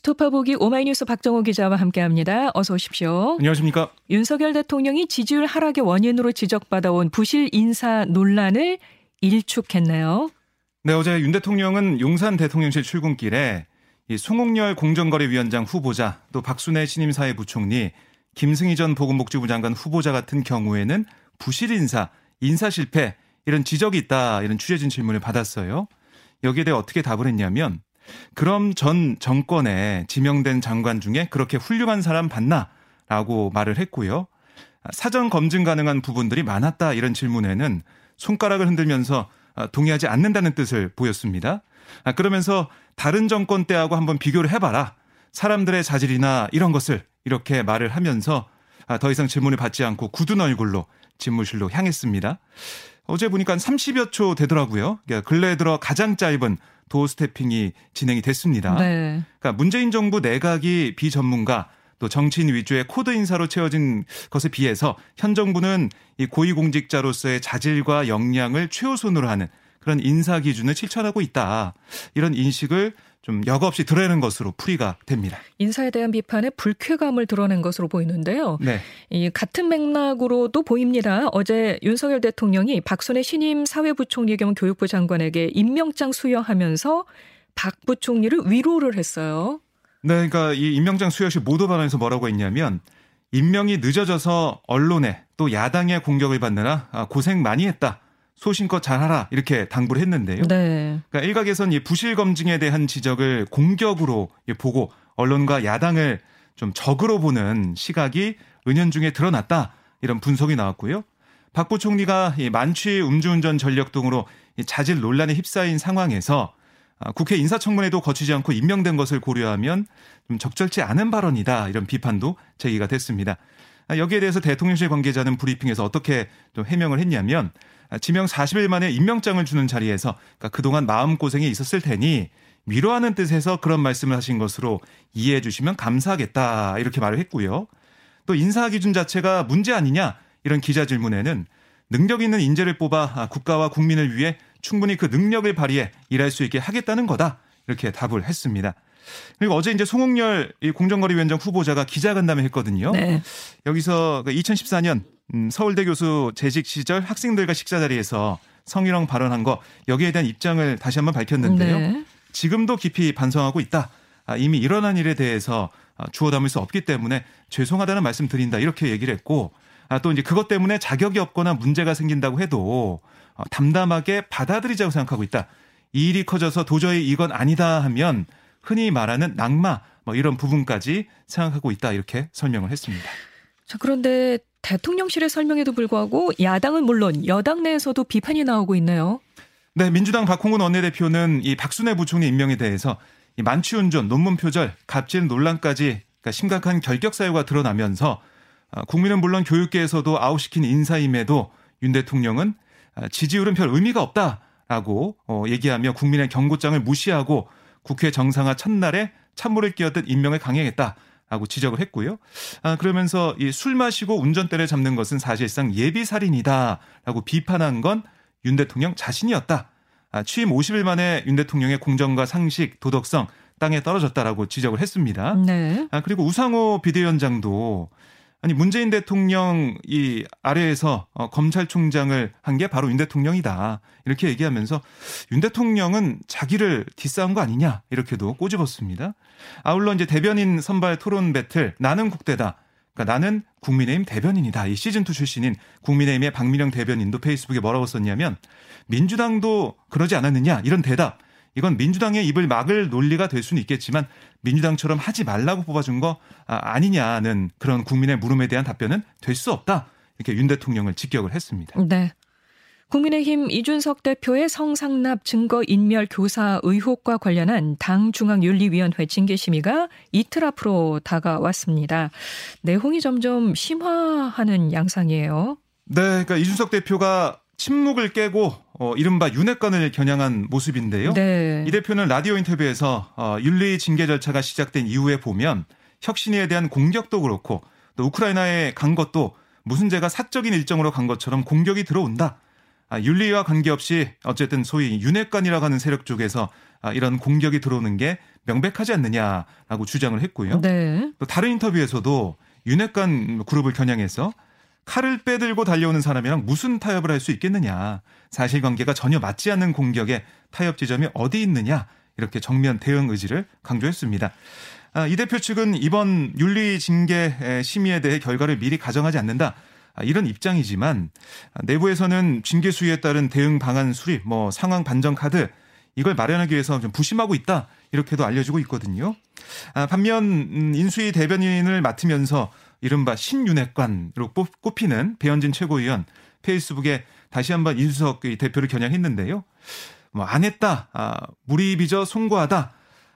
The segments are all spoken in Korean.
뉴스토파 보기 오마이뉴스 박정호 기자와 함께합니다. 어서 오십시오. 안녕하십니까. 윤석열 대통령이 지지율 하락의 원인으로 지적받아온 부실 인사 논란을 일축했네요. 네, 어제 윤 대통령은 용산 대통령실 출근길에 이 송옥열 공정거래위원장 후보자 또 박순애 신임사회 부총리 김승희 전 보건복지부 장관 후보자 같은 경우에는 부실 인사, 인사 실패 이런 지적이 있다 이런 취재진 질문을 받았어요. 여기에 대해 어떻게 답을 했냐면 그럼 전 정권에 지명된 장관 중에 그렇게 훌륭한 사람 봤나? 라고 말을 했고요. 사전 검증 가능한 부분들이 많았다 이런 질문에는 손가락을 흔들면서 동의하지 않는다는 뜻을 보였습니다. 그러면서 다른 정권 때하고 한번 비교를 해봐라. 사람들의 자질이나 이런 것을 이렇게 말을 하면서 더 이상 질문을 받지 않고 굳은 얼굴로 집무실로 향했습니다. 어제 보니까 한 30여 초 되더라고요. 그러니까 근래 들어 가장 짧은 doorstepping이 진행이 됐습니다. 네. 그러니까 문재인 정부 내각이 비전문가 또 정치인 위주의 코드 인사로 채워진 것에 비해서 현 정부는 이 고위공직자로서의 자질과 역량을 최우선으로 하는 그런 인사 기준을 실천하고 있다. 이런 인식을 좀 여과없이 드러내는 것으로 풀이가 됩니다. 인사에 대한 비판에 불쾌감을 드러낸 것으로 보이는데요. 네. 이 같은 맥락으로도 보입니다. 어제 윤석열 대통령이 박순애 신임 사회부총리 겸 교육부 장관에게 임명장 수여하면서 박 부총리를 위로를 했어요. 네, 그러니까 이 임명장 수여 시 모두 발언에서 뭐라고 했냐면 임명이 늦어져서 언론에 또 야당의 공격을 받느라 아, 고생 많이 했다. 소신껏 잘하라 이렇게 당부를 했는데요. 네. 그러니까 일각에선 이 부실 검증에 대한 지적을 공격으로 보고 언론과 야당을 좀 적으로 보는 시각이 은연중에 드러났다 이런 분석이 나왔고요. 박 부총리가 만취 음주운전 전력 등으로 자질 논란에 휩싸인 상황에서 아, 국회 인사청문회도 거치지 않고 임명된 것을 고려하면 좀 적절치 않은 발언이다 이런 비판도 제기가 됐습니다. 아, 여기에 대해서 대통령실 관계자는 브리핑에서 어떻게 좀 해명을 했냐면 아, 지명 40일 만에 임명장을 주는 자리에서 그러니까 그동안 마음고생이 있었을 테니 위로하는 뜻에서 그런 말씀을 하신 것으로 이해해 주시면 감사하겠다 이렇게 말을 했고요. 또 인사 기준 자체가 문제 아니냐 이런 기자 질문에는 능력 있는 인재를 뽑아 아, 국가와 국민을 위해 충분히 그 능력을 발휘해 일할 수 있게 하겠다는 거다 이렇게 답을 했습니다. 그리고 어제 이제 송홍열 공정거래위원장 후보자가 기자간담회 했거든요. 네. 여기서 2014년 그 음, 서울대 교수 재직 시절 학생들과 식사 자리에서 성희롱 발언한 거 여기에 대한 입장을 다시 한번 밝혔는데요. 네. 지금도 깊이 반성하고 있다. 아, 이미 일어난 일에 대해서 아, 주워 담을 수 없기 때문에 죄송하다는 말씀 드린다. 이렇게 얘기를 했고 아, 또 이제 그것 때문에 자격이 없거나 문제가 생긴다고 해도 어, 담담하게 받아들이자고 생각하고 있다. 이 일이 커져서 도저히 이건 아니다 하면 흔히 말하는 낙마 뭐 이런 부분까지 생각하고 있다. 이렇게 설명을 했습니다. 자, 그런데 대통령실의 설명에도 불구하고 야당은 물론 여당 내에서도 비판이 나오고 있네요. 네, 민주당 박홍근 원내대표는 이 박순애 부총리 임명에 대해서 이 만취운전, 논문 표절, 갑질 논란까지 그러니까 심각한 결격 사유가 드러나면서 아, 국민은 물론 교육계에서도 아웃시킨 인사임에도 윤 대통령은 아, 지지율은 별 의미가 없다라고 어, 얘기하며 국민의 경고장을 무시하고 국회 정상화 첫날에 찬물을 끼얹듯 임명을 강행했다. 라고 지적을 했고요. 아, 그러면서 이 술 마시고 운전대를 잡는 것은 사실상 예비 살인이다라고 비판한 건 윤 대통령 자신이었다. 아, 취임 50일 만에 윤 대통령의 공정과 상식, 도덕성 땅에 떨어졌다라고 지적을 했습니다. 네. 아, 그리고 우상호 비대위원장도 아니 문재인 대통령 이 아래에서 어, 검찰총장을 한 게 바로 윤 대통령이다 이렇게 얘기하면서 윤 대통령은 자기를 디스한 거 아니냐 이렇게도 꼬집었습니다. 아울러 이제 대변인 선발 토론 배틀 나는 국대다. 그러니까 나는 국민의힘 대변인이다. 이 시즌 2 출신인 국민의힘의 박민영 대변인도 페이스북에 뭐라고 썼냐면 민주당도 그러지 않았느냐 이런 대답. 이건 민주당의 입을 막을 논리가 될 수는 있겠지만 민주당처럼 하지 말라고 뽑아준 거 아, 아니냐는 그런 국민의 물음에 대한 답변은 될 수 없다. 이렇게 윤 대통령을 직격을 했습니다. 네. 국민의힘 이준석 대표의 성상납 증거 인멸 교사 의혹과 관련한 당 중앙윤리위원회 징계 심의가 이틀 앞으로 다가왔습니다. 내용이 점점 심화하는 양상이에요. 네, 그러니까 이준석 대표가 침묵을 깨고 어, 이른바 윤핵관을 겨냥한 모습인데요. 네. 이 대표는 라디오 인터뷰에서 어, 윤리 징계 절차가 시작된 이후에 보면 혁신위에 대한 공격도 그렇고 또 우크라이나에 간 것도 무슨 죄가 사적인 일정으로 간 것처럼 공격이 들어온다. 아, 윤리와 관계없이 어쨌든 소위 윤핵관이라고 하는 세력 쪽에서 아, 이런 공격이 들어오는 게 명백하지 않느냐라고 주장을 했고요. 네. 또 다른 인터뷰에서도 윤핵관 그룹을 겨냥해서 칼을 빼들고 달려오는 사람이랑 무슨 타협을 할 수 있겠느냐. 사실관계가 전혀 맞지 않는 공격에 타협 지점이 어디 있느냐. 이렇게 정면 대응 의지를 강조했습니다. 아, 이 대표 측은 이번 윤리 징계 심의에 대해 결과를 미리 가정하지 않는다. 아, 이런 입장이지만 내부에서는 징계 수위에 따른 대응 방안 수립, 뭐 상황 반전 카드 이걸 마련하기 위해서 좀 부심하고 있다 이렇게도 알려지고 있거든요. 아, 반면 음, 인수위 대변인을 맡으면서 이른바 신윤핵관으로 꼽히는 배현진 최고위원 페이스북에 다시 한번 인수석 대표를 겨냥했는데요. 뭐 안 했다, 아, 무리비저 송구하다,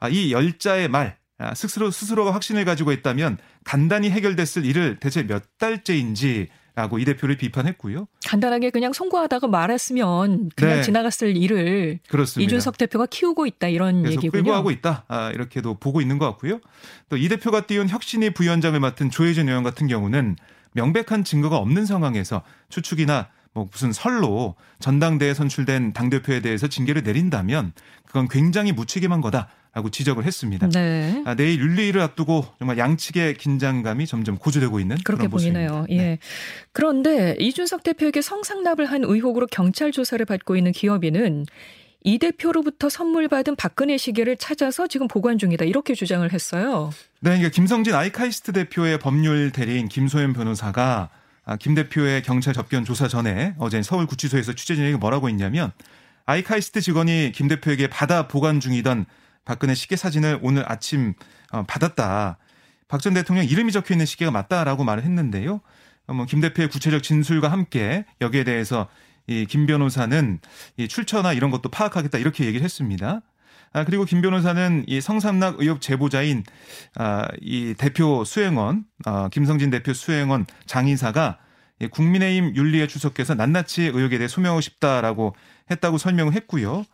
아, 이 열자의 말 아, 스스로 스스로가 확신을 가지고 있다면 간단히 해결됐을 일을 대체 몇 달째인지 라고 이 대표를 비판했고요. 간단하게 그냥 송구하다가 말했으면 그냥 네. 지나갔을 일을 그렇습니다. 이준석 대표가 키우고 있다 이런 얘기군요. 끌고 하고 있다 아, 이렇게도 보고 있는 것 같고요. 또 이 대표가 띄운 혁신위 부위원장을 맡은 조혜진 의원 같은 경우는 명백한 증거가 없는 상황에서 추측이나 뭐 무슨 설로 전당대에 선출된 당 대표에 대해서 징계를 내린다면 그건 굉장히 무책임한 거다. 라고 지적을 했습니다. 네. 아, 내일 윤리를 앞두고 정말 양측의 긴장감이 점점 고조되고 있는 그렇게 보이네요. 예. 네. 그런데 이준석 대표에게 성상납을 한 의혹으로 경찰 조사를 받고 있는 기업인은 이 대표로부터 선물 받은 박근혜 시계를 찾아서 지금 보관 중이다 이렇게 주장을 했어요. 네, 그러니까 김성진 아이카이스트 대표의 법률 대리인 김소연 변호사가 아, 김 대표의 경찰 접견 조사 전에 어제 서울 구치소에서 취재진에게 뭐라고 했냐면 아이카이스트 직원이 김 대표에게 받아 보관 중이던 박근혜 시계 사진을 오늘 아침 어, 받았다. 박 전 대통령 이름이 적혀 있는 시계가 맞다라고 말을 했는데요. 어, 뭐김 대표의 구체적 진술과 함께 여기에 대해서 이 김 변호사는 이 출처나 이런 것도 파악하겠다 이렇게 얘기를 했습니다. 아, 그리고 김 변호사는 이 성삼락 의혹 제보자인 아, 이 대표 수행원, 아, 김성진 대표 수행원 장인사가 국민의힘 윤리에 출석해서 낱낱이 의혹에 대해 소명하고 싶다라고 했다고 설명을 했고요.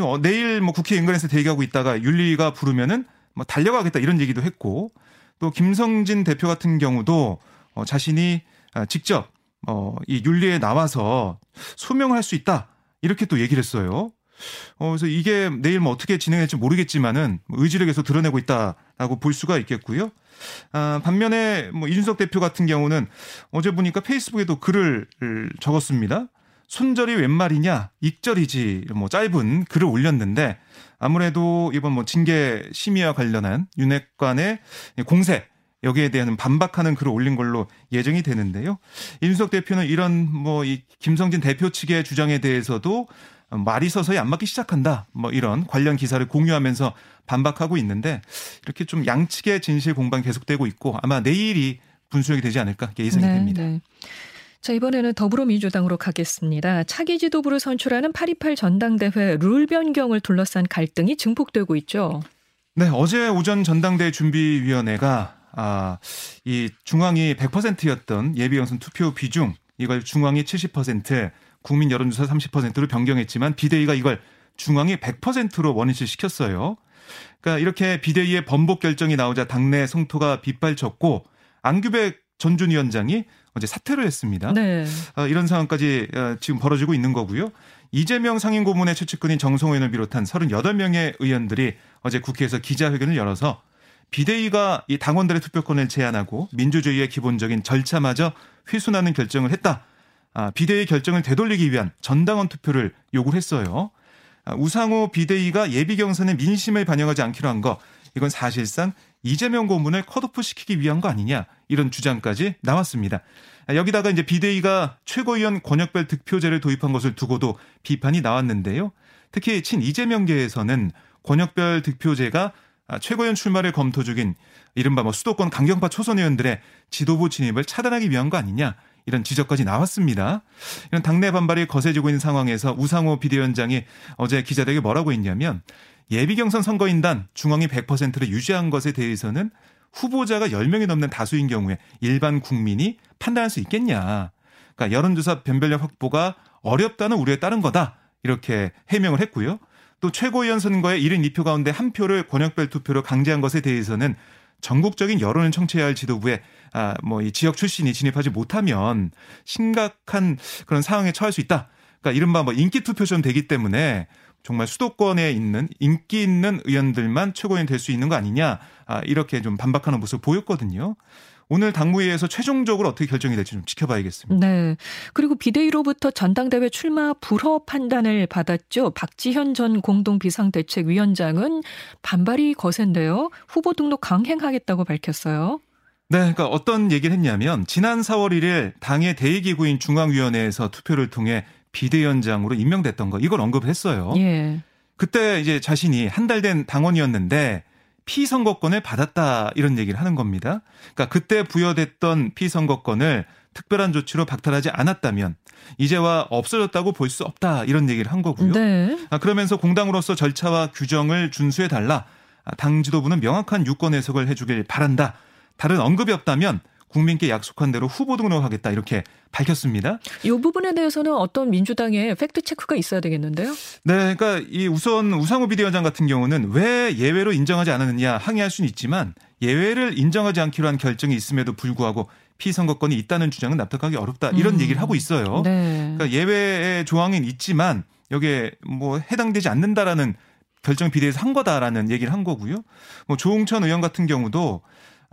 어, 내일 뭐 국회 인근에서 대기하고 있다가 윤리가 부르면은 뭐 달려가겠다 이런 얘기도 했고 또 김성진 대표 같은 경우도 어, 자신이 아, 직접 어, 이 윤리에 나와서 소명을 할 수 있다 이렇게 또 얘기를 했어요. 어, 그래서 이게 내일 뭐 어떻게 진행될지 모르겠지만은 의지를 계속 드러내고 있다라고 볼 수가 있겠고요. 아, 반면에 뭐 이준석 대표 같은 경우는 어제 보니까 페이스북에도 글을 적었습니다. 손절이 웬 말이냐? 익절이지. 뭐 짧은 글을 올렸는데 아무래도 이번 뭐 징계 심의와 관련한 윤핵관의 공세 여기에 대한 반박하는 글을 올린 걸로 예정이 되는데요. 이준석 대표는 이런 뭐 이 김성진 대표 측의 주장에 대해서도 말이 서서히 안 맞기 시작한다. 뭐 이런 관련 기사를 공유하면서 반박하고 있는데 이렇게 좀 양측의 진실 공방이 계속되고 있고 아마 내일이 분수령이 되지 않을까 예상이 네, 됩니다. 네. 자, 이번에는 더불어민주당으로 가겠습니다. 차기 지도부를 선출하는 8.28 전당대회 룰 변경을 둘러싼 갈등이 증폭되고 있죠. 네, 어제 오전 전당대 준비위원회가 아, 이 중앙이 100%였던 예비연선 투표 비중 이걸 중앙이 70%, 국민 여론조사 30%로 변경했지만 비대위가 이걸 중앙이 100%로 원위치 시켰어요. 그러니까 이렇게 비대위의 번복 결정이 나오자 당내 성토가 빗발쳤고 안규백 전준 위원장이 어제 사퇴를 했습니다. 네. 어, 이런 상황까지 어, 지금 벌어지고 있는 거고요. 이재명 상임고문의 최측근인 정성호 의원을 비롯한 38명의 의원들이 어제 국회에서 기자회견을 열어서 비대위가 이 당원들의 투표권을 제한하고 민주주의의 기본적인 절차마저 훼손하는 결정을 했다. 아, 비대위 결정을 되돌리기 위한 전당원 투표를 요구를 했어요. 아, 우상호 비대위가 예비 경선의 민심을 반영하지 않기로 한 거 이건 사실상 이재명 고문을 컷오프 시키기 위한 거 아니냐 이런 주장까지 나왔습니다. 아, 여기다가 이제 비대위가 최고위원 권역별 득표제를 도입한 것을 두고도 비판이 나왔는데요. 특히 친 이재명계에서는 권역별 득표제가 아, 최고위원 출마를 검토 중인 이른바 뭐 수도권 강경파 초선 의원들의 지도부 진입을 차단하기 위한 거 아니냐 이런 지적까지 나왔습니다. 이런 당내 반발이 거세지고 있는 상황에서 우상호 비대위원장이 어제 기자들에게 뭐라고 했냐면 예비 경선 선거인단 중앙이 100%를 유지한 것에 대해서는 후보자가 10명이 넘는 다수인 경우에 일반 국민이 판단할 수 있겠냐. 그러니까 여론조사 변별력 확보가 어렵다는 우려에 따른 거다. 이렇게 해명을 했고요. 또 최고위원 선거에 1인 2표 가운데 한 표를 권역별 투표로 강제한 것에 대해서는 전국적인 여론을 청취해야 할 지도부에 아, 뭐 이 지역 출신이 진입하지 못하면 심각한 그런 상황에 처할 수 있다. 그러니까 이른바 뭐 인기 투표처럼 되기 때문에 정말 수도권에 있는 인기 있는 의원들만 최고위원 될 수 있는 거 아니냐 아, 이렇게 좀 반박하는 모습 보였거든요. 오늘 당무회에서 최종적으로 어떻게 결정이 될지 좀 지켜봐야겠습니다. 네. 그리고 비대위로부터 전당대회 출마 불허 판단을 받았죠. 박지현 전 공동 비상대책위원장은 반발이 거센데요. 후보 등록 강행하겠다고 밝혔어요. 네, 그러니까 어떤 얘기를 했냐면 지난 4월 1일 당의 대의기구인 중앙위원회에서 투표를 통해 비대위원장으로 임명됐던 거 이걸 언급을 했어요. 예. 그때 이제 자신이 한 달 된 당원이었는데 피선거권을 받았다 이런 얘기를 하는 겁니다. 그러니까 그때 부여됐던 피선거권을 특별한 조치로 박탈하지 않았다면 이제와 없어졌다고 볼 수 없다 이런 얘기를 한 거고요. 네. 아, 그러면서 공당으로서 절차와 규정을 준수해 달라 아, 당 지도부는 명확한 유권 해석을 해주길 바란다. 다른 언급이 없다면 국민께 약속한 대로 후보 등록하겠다 이렇게 밝혔습니다. 이 부분에 대해서는 어떤 민주당의 팩트 체크가 있어야 되겠는데요? 네, 그러니까 이 우선 우상호 비대위원장 같은 경우는 왜 예외로 인정하지 않았느냐 항의할 수는 있지만 예외를 인정하지 않기로 한 결정이 있음에도 불구하고 피선거권이 있다는 주장은 납득하기 어렵다 이런 음. 얘기를 하고 있어요. 네. 그러니까 예외의 조항은 있지만 여기에 뭐 해당되지 않는다라는 결정 비대에서 한 거다라는 얘기를 한 거고요. 뭐 조홍천 의원 같은 경우도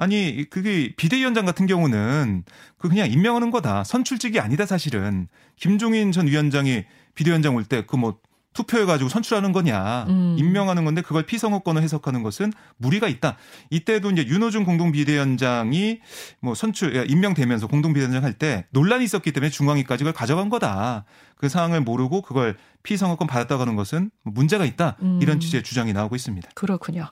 아니 그게 비대위원장 같은 경우는 그 그냥 임명하는 거다. 선출직이 아니다 사실은. 김종인 전 위원장이 비대위원장 올 때 그 뭐 투표해가지고 선출하는 거냐, 음. 임명하는 건데 그걸 피선거권을 해석하는 것은 무리가 있다. 이때도 이제 윤호중 공동비대위원장이 뭐 선출 임명되면서 공동비대위원장 할 때 논란이 있었기 때문에 중앙위까지 그걸 가져간 거다. 그 상황을 모르고 그걸 피선거권 받았다고 하는 것은 문제가 있다. 이런 음. 취지의 주장이 나오고 있습니다. 그렇군요.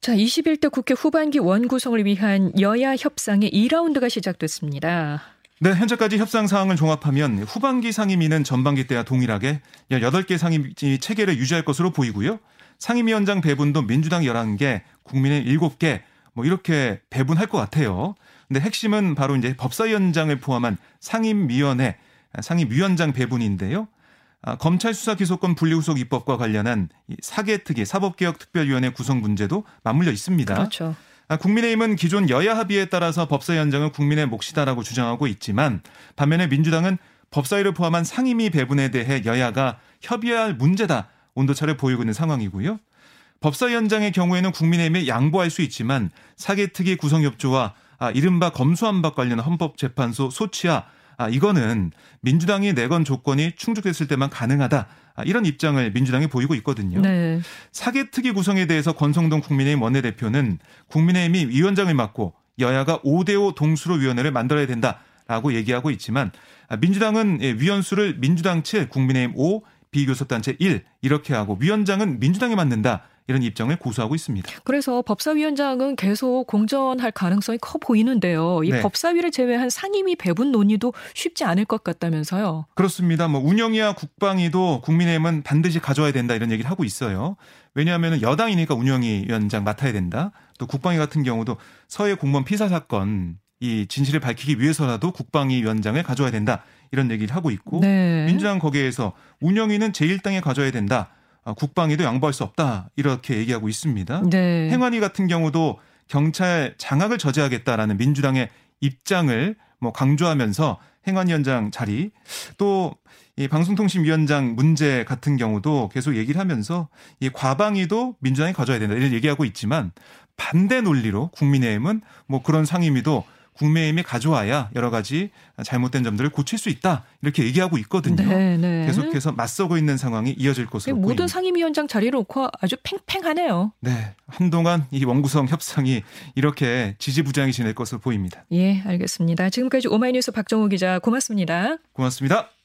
자, 21대 국회 후반기 원구성을 위한 여야 협상의 2라운드가 시작됐습니다. 네, 현재까지 협상 사항을 종합하면 후반기 상임위는 전반기 때와 동일하게 18개 상임위 체계를 유지할 것으로 보이고요. 상임위원장 배분도 민주당 11개, 국민의 7개, 뭐 이렇게 배분할 것 같아요. 근데 핵심은 바로 이제 법사위원장을 포함한 상임위원회, 상임위원장 배분인데요. 아, 검찰 수사 기소권 분리후속 입법과 관련한 사개특위 사법개혁특별위원회 구성 문제도 맞물려 있습니다. 그렇죠. 아, 국민의힘은 기존 여야 합의에 따라서 법사위원장을 국민의 몫이다라고 주장하고 있지만 반면에 민주당은 법사위를 포함한 상임위 배분에 대해 여야가 협의할 문제다 온도차를 보이고 있는 상황이고요. 법사위원장의 경우에는 국민의힘에 양보할 수 있지만 사개특위 구성협조와 아, 이른바 검수안박 관련 헌법재판소 소치와 아, 이거는 민주당이 내건 조건이 충족됐을 때만 가능하다. 아, 이런 입장을 민주당이 보이고 있거든요. 네. 사개특위 구성에 대해서 권성동 국민의힘 원내대표는 국민의힘이 위원장을 맡고 여야가 5대5 동수로 위원회를 만들어야 된다 라고 얘기하고 있지만 아, 민주당은 예, 위원 수를 민주당 7, 국민의힘 5, 비교섭단체 1 이렇게 하고 위원장은 민주당이 맡는다. 이런 입장을 고수하고 있습니다. 그래서 법사위원장은 계속 공전할 가능성이 커 보이는데요. 이 네. 법사위를 제외한 상임위 배분 논의도 쉽지 않을 것 같다면서요. 그렇습니다. 뭐 운영이야 국방위도 국민의힘은 반드시 가져와야 된다 이런 얘기를 하고 있어요. 왜냐하면 여당이니까 운영위 위원장 맡아야 된다. 또 국방위 같은 경우도 서해 공무원 피사 사건 이 진실을 밝히기 위해서라도 국방위 위원장을 가져와야 된다. 이런 얘기를 하고 있고 네. 민주당 거기에서 운영위는 제1당에 가져야 된다. 아, 국방위도 양보할 수 없다 이렇게 얘기하고 있습니다. 네. 행안위 같은 경우도 경찰 장악을 저지하겠다라는 민주당의 입장을 뭐 강조하면서 행안위원장 자리 또 이 방송통신위원장 문제 같은 경우도 계속 얘기를 하면서 이 과방위도 민주당이 가져야 된다 이런 얘기하고 있지만 반대 논리로 국민의힘은 뭐 그런 상임위도 국민의힘이 가져와야 여러 가지 잘못된 점들을 고칠 수 있다 이렇게 얘기하고 있거든요. 네, 네. 계속해서 맞서고 있는 상황이 이어질 것으로 모든 보입니다. 상임위원장 자리를 놓고 아주 팽팽하네요. 네, 한동안 이 원구성 협상이 이렇게 지지부장이 지낼 것으로 보입니다. 예, 알겠습니다. 지금까지 오마이뉴스 박정우 기자 고맙습니다. 고맙습니다.